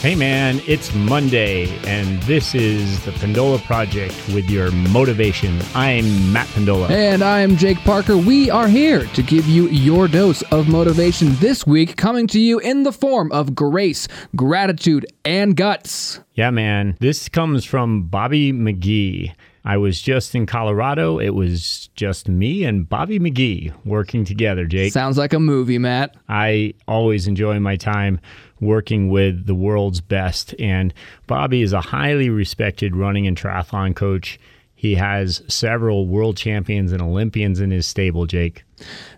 Hey man, it's Monday, and this is the Pendola Project with your motivation. I'm Matt Pendola. And I'm Jake Parker. We are here to give you your dose of motivation this week, coming to you in the form of grace, gratitude, and guts. Yeah, man, this comes from Bobby McGee. I was just in Colorado. It was just me and Bobby McGee working together, Jake. Sounds like a movie, Matt. I always enjoy my time working with the world's best. And Bobby is a highly respected running and triathlon coach. He has several world champions and Olympians in his stable, Jake.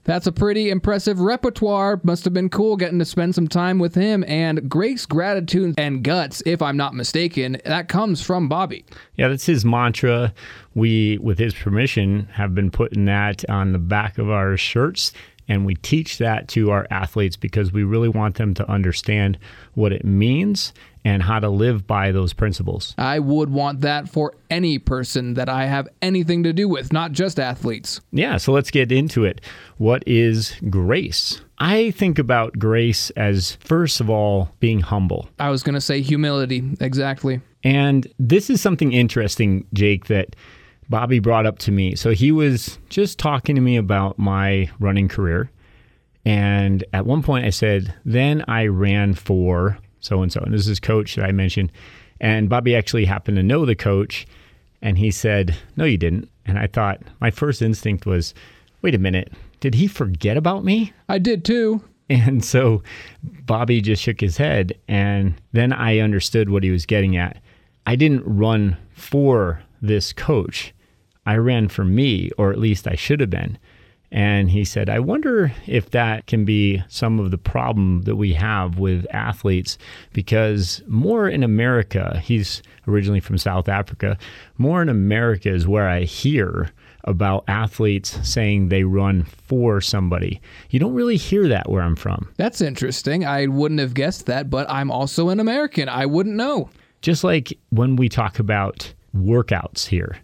That's a pretty impressive repertoire. Must have been cool getting to spend some time with him. And grace, gratitude, and guts, if I'm not mistaken, that comes from Bobby. Yeah, that's his mantra. We, with his permission, have been putting that on the back of our shirts and we teach that to our athletes because we really want them to understand what it means and how to live by those principles. I would want that for any person that I have anything to do with, not just athletes. Yeah, so let's get into it. What is grace? I think about grace as, first of all, being humble. I was going to say humility, exactly. And this is something interesting, Jake, that Bobby brought up to me. So he was just talking to me about my running career. And at one point I said, then I ran for so and so. And this is coach that I mentioned. And Bobby actually happened to know the coach. And he said, no, you didn't. And I thought, my first instinct was, wait a minute, did he forget about me? I did too. And so Bobby just shook his head. And then I understood what he was getting at. I didn't run for this coach. I ran for me, or at least I should have been. And he said, I wonder if that can be some of the problem that we have with athletes because more in America, he's originally from South Africa, more in America is where I hear about athletes saying they run for somebody. You don't really hear that where I'm from. That's interesting. I wouldn't have guessed that, but I'm also an American. I wouldn't know. Just like when we talk about workouts here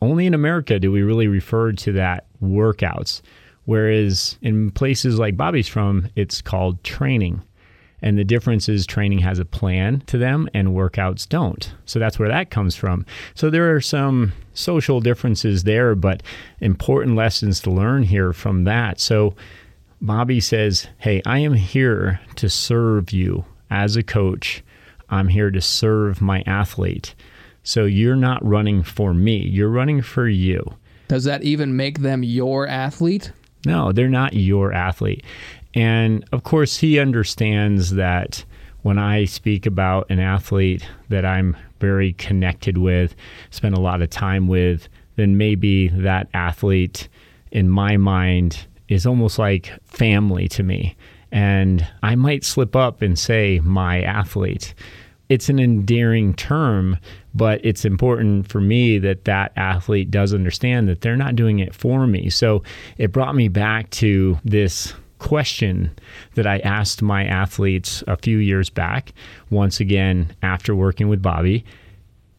only in America do we really refer to that workouts. Whereas in places like Bobby's from, it's called training. And the difference is training has a plan to them and workouts don't. So that's where that comes from. So there are some social differences there, but important lessons to learn here from that. So Bobby says, Hey, I am here to serve you as a coach. I'm here to serve my athlete. So you're not running for me, you're running for you. Does that even make them your athlete? No, they're not your athlete. And of course, he understands that when I speak about an athlete that I'm very connected with, spend a lot of time with, then maybe that athlete in my mind is almost like family to me. And I might slip up and say my athlete it's an endearing term, but it's important for me that that athlete does understand that they're not doing it for me. So it brought me back to this question that I asked my athletes a few years back, once again after working with Bobby.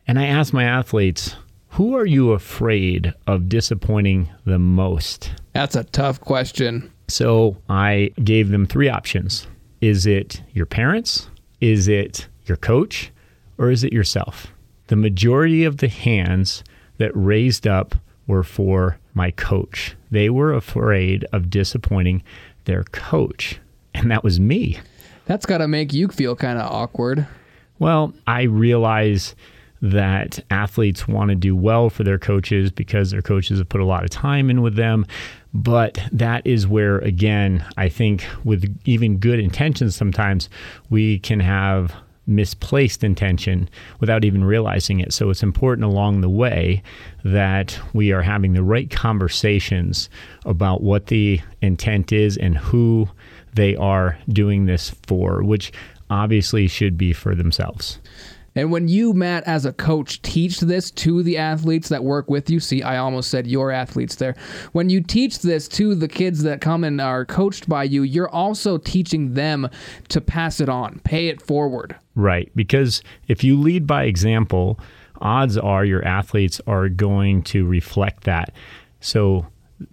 And I asked my athletes, who are you afraid of disappointing the most? That's a tough question. So I gave them three options. Is it your parents? Is it your coach or is it yourself? The majority of the hands that raised up were for my coach. They were afraid of disappointing their coach, and that was me. That's got to make you feel kind of awkward. Well, I realize that athletes want to do well for their coaches because their coaches have put a lot of time in with them. But that is where, again, I think with even good intentions, sometimes we can have misplaced intention without even realizing it. So it's important along the way that we are having the right conversations about what the intent is and who they are doing this for, which obviously should be for themselves. And when you, Matt, as a coach, teach this to the athletes that work with you, see, I almost said your athletes there. When you teach this to the kids that come and are coached by you, you're also teaching them to pass it on, pay it forward. Right. Because if you lead by example, odds are your athletes are going to reflect that. So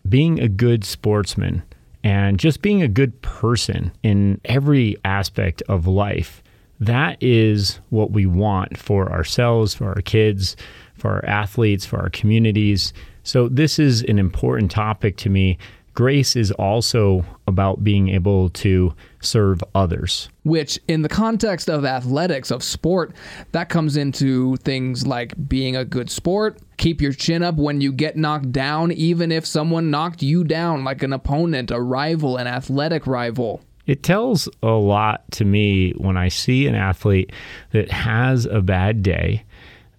being a good sportsman and just being a good person in every aspect of life that is what we want for ourselves, for our kids, for our athletes, for our communities. So, this is an important topic to me. Grace is also about being able to serve others. Which, in the context of athletics, of sport, that comes into things like being a good sport, keep your chin up when you get knocked down, even if someone knocked you down, like an opponent, a rival, an athletic rival. It tells a lot to me when I see an athlete that has a bad day.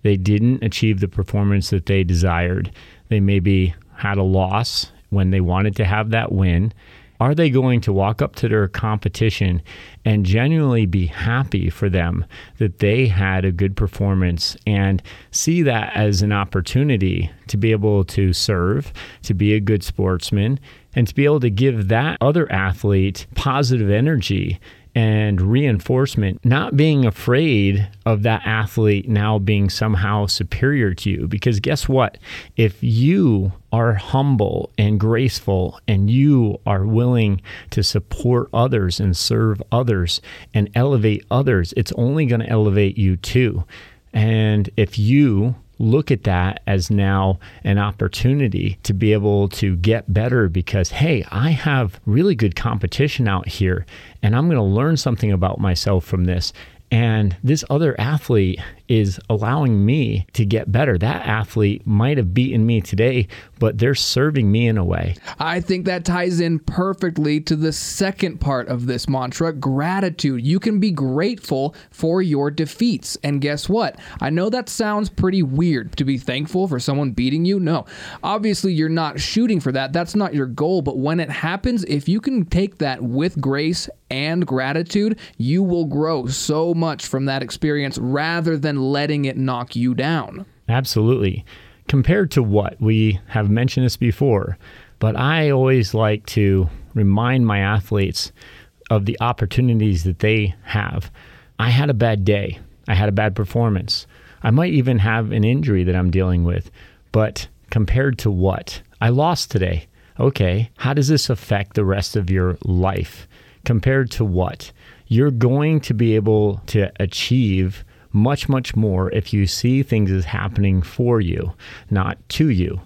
They didn't achieve the performance that they desired. They maybe had a loss when they wanted to have that win. Are they going to walk up to their competition and genuinely be happy for them that they had a good performance and see that as an opportunity to be able to serve, to be a good sportsman, and to be able to give that other athlete positive energy and reinforcement, not being afraid of that athlete now being somehow superior to you. Because guess what? If you are humble and graceful and you are willing to support others and serve others and elevate others, it's only going to elevate you too. And if you look at that as now an opportunity to be able to get better because, hey, I have really good competition out here and I'm going to learn something about myself from this. And this other athlete is allowing me to get better. That athlete might have beaten me today, but they're serving me in a way. I think that ties in perfectly to the second part of this mantra gratitude. You can be grateful for your defeats. And guess what? I know that sounds pretty weird to be thankful for someone beating you. No, obviously, you're not shooting for that. That's not your goal. But when it happens, if you can take that with grace and gratitude, you will grow so much from that experience rather than letting it knock you down. Absolutely. Compared to what? We have mentioned this before, but I always like to remind my athletes of the opportunities that they have. I had a bad day, I had a bad performance. I might even have an injury that I'm dealing with, but compared to what? I lost today. Okay, how does this affect the rest of your life? Compared to what? You're going to be able to achieve much, much more if you see things as happening for you, not to you.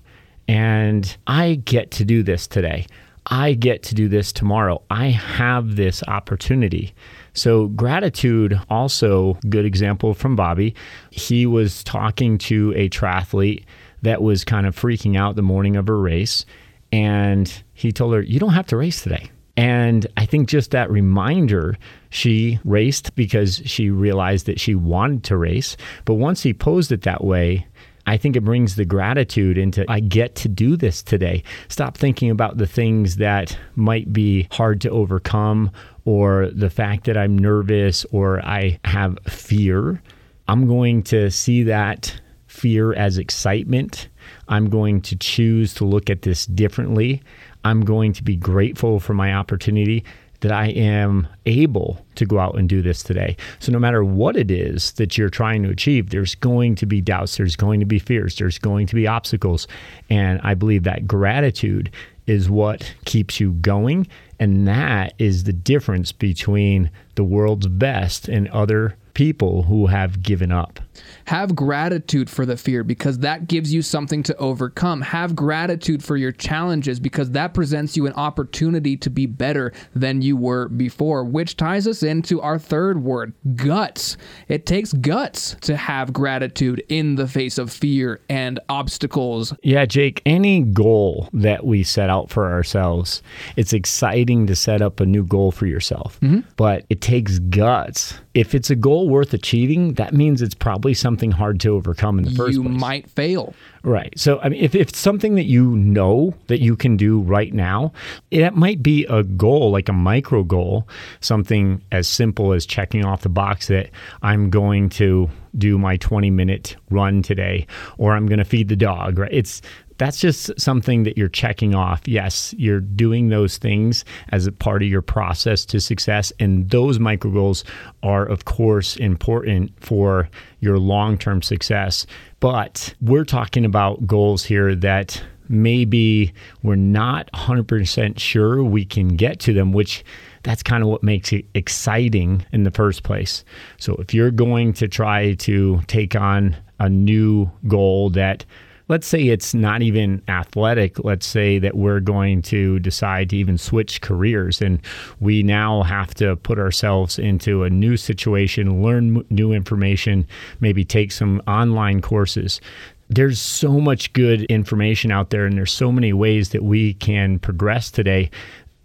And I get to do this today. I get to do this tomorrow. I have this opportunity. So, gratitude, also, good example from Bobby. He was talking to a triathlete that was kind of freaking out the morning of her race. And he told her, You don't have to race today. And I think just that reminder, she raced because she realized that she wanted to race. But once he posed it that way, I think it brings the gratitude into I get to do this today. Stop thinking about the things that might be hard to overcome or the fact that I'm nervous or I have fear. I'm going to see that fear as excitement. I'm going to choose to look at this differently. I'm going to be grateful for my opportunity that I am able to go out and do this today. So, no matter what it is that you're trying to achieve, there's going to be doubts, there's going to be fears, there's going to be obstacles. And I believe that gratitude is what keeps you going. And that is the difference between the world's best and other people who have given up. Have gratitude for the fear because that gives you something to overcome. Have gratitude for your challenges because that presents you an opportunity to be better than you were before, which ties us into our third word guts. It takes guts to have gratitude in the face of fear and obstacles. Yeah, Jake, any goal that we set out for ourselves, it's exciting to set up a new goal for yourself, mm-hmm. but it takes guts. If it's a goal worth achieving, that means it's probably something hard to overcome in the first you place. You might fail. Right. So, I mean, if, if it's something that you know that you can do right now, it might be a goal, like a micro goal, something as simple as checking off the box that I'm going to do my 20 minute run today or I'm going to feed the dog, right? It's that's just something that you're checking off. Yes, you're doing those things as a part of your process to success. And those micro goals are, of course, important for your long term success. But we're talking about goals here that maybe we're not 100% sure we can get to them, which that's kind of what makes it exciting in the first place. So if you're going to try to take on a new goal that let's say it's not even athletic. Let's say that we're going to decide to even switch careers and we now have to put ourselves into a new situation, learn new information, maybe take some online courses. There's so much good information out there, and there's so many ways that we can progress today.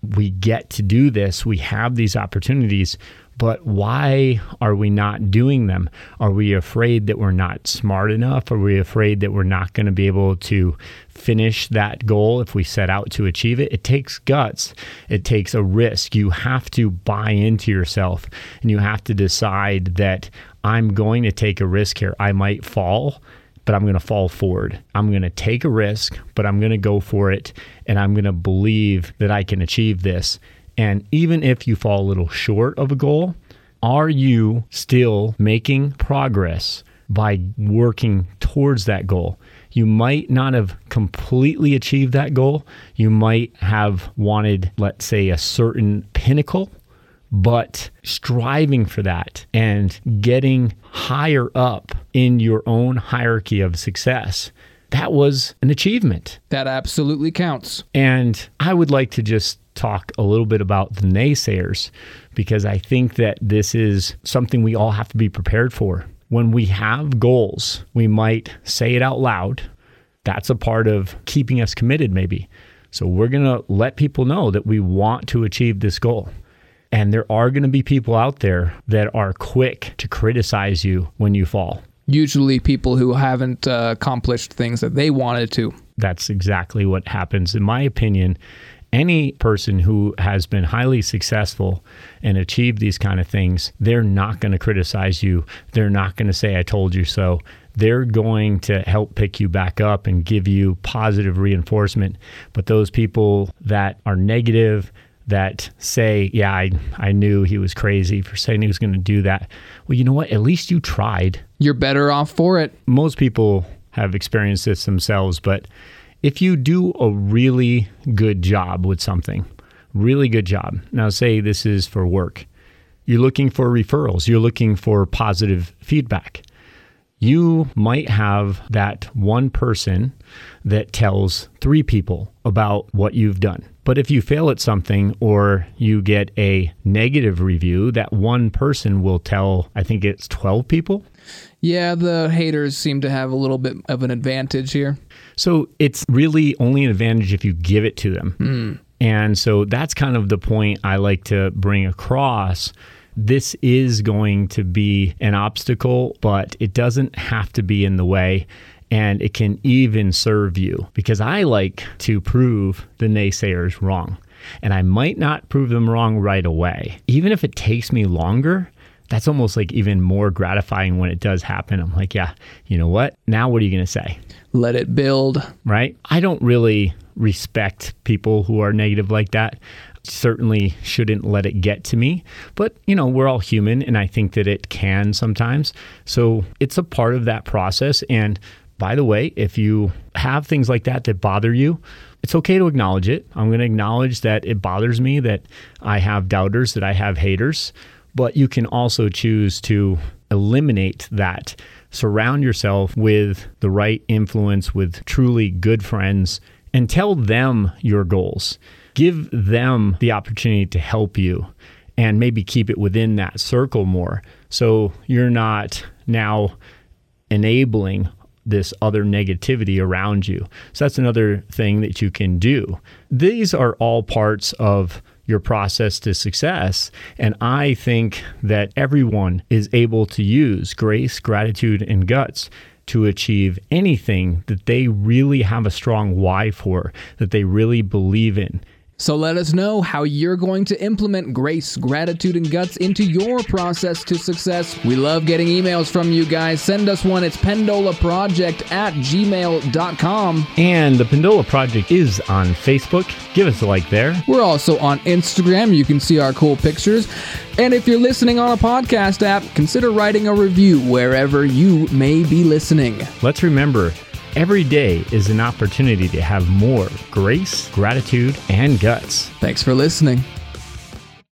We get to do this, we have these opportunities but why are we not doing them? Are we afraid that we're not smart enough? Are we afraid that we're not going to be able to finish that goal if we set out to achieve it? It takes guts, it takes a risk. You have to buy into yourself and you have to decide that I'm going to take a risk here. I might fall but I'm going to fall forward. I'm going to take a risk, but I'm going to go for it. And I'm going to believe that I can achieve this. And even if you fall a little short of a goal, are you still making progress by working towards that goal? You might not have completely achieved that goal. You might have wanted, let's say, a certain pinnacle, but striving for that and getting higher up in your own hierarchy of success that was an achievement. That absolutely counts. And I would like to just talk a little bit about the naysayers because I think that this is something we all have to be prepared for. When we have goals, we might say it out loud. That's a part of keeping us committed, maybe. So we're going to let people know that we want to achieve this goal. And there are going to be people out there that are quick to criticize you when you fall. Usually, people who haven't uh, accomplished things that they wanted to. That's exactly what happens. In my opinion, any person who has been highly successful and achieved these kind of things, they're not going to criticize you. They're not going to say, I told you so. They're going to help pick you back up and give you positive reinforcement. But those people that are negative, that say, Yeah, I, I knew he was crazy for saying he was going to do that. Well, you know what? At least you tried. You're better off for it. Most people have experienced this themselves, but if you do a really good job with something, really good job, now say this is for work, you're looking for referrals, you're looking for positive feedback. You might have that one person that tells three people about what you've done. But if you fail at something or you get a negative review, that one person will tell, I think it's 12 people. Yeah, the haters seem to have a little bit of an advantage here. So it's really only an advantage if you give it to them. Mm. And so that's kind of the point I like to bring across. This is going to be an obstacle, but it doesn't have to be in the way. And it can even serve you because I like to prove the naysayers wrong. And I might not prove them wrong right away. Even if it takes me longer, that's almost like even more gratifying when it does happen. I'm like, yeah, you know what? Now what are you going to say? Let it build. Right? I don't really respect people who are negative like that. Certainly shouldn't let it get to me. But, you know, we're all human and I think that it can sometimes. So it's a part of that process. And by the way, if you have things like that that bother you, it's okay to acknowledge it. I'm going to acknowledge that it bothers me that I have doubters, that I have haters but you can also choose to eliminate that. Surround yourself with the right influence, with truly good friends, and tell them your goals. Give them the opportunity to help you and maybe keep it within that circle more. So you're not now enabling this other negativity around you. So that's another thing that you can do. These are all parts of your process to success. And I think that everyone is able to use grace, gratitude, and guts to achieve anything that they really have a strong why for, that they really believe in. So let us know how you're going to implement grace, gratitude, and guts into your process to success. We love getting emails from you guys. Send us one. It's pendolaproject at gmail.com. And the Pendola Project is on Facebook. Give us a like there. We're also on Instagram. You can see our cool pictures. And if you're listening on a podcast app, consider writing a review wherever you may be listening. Let's remember Every day is an opportunity to have more grace, gratitude, and guts. Thanks for listening.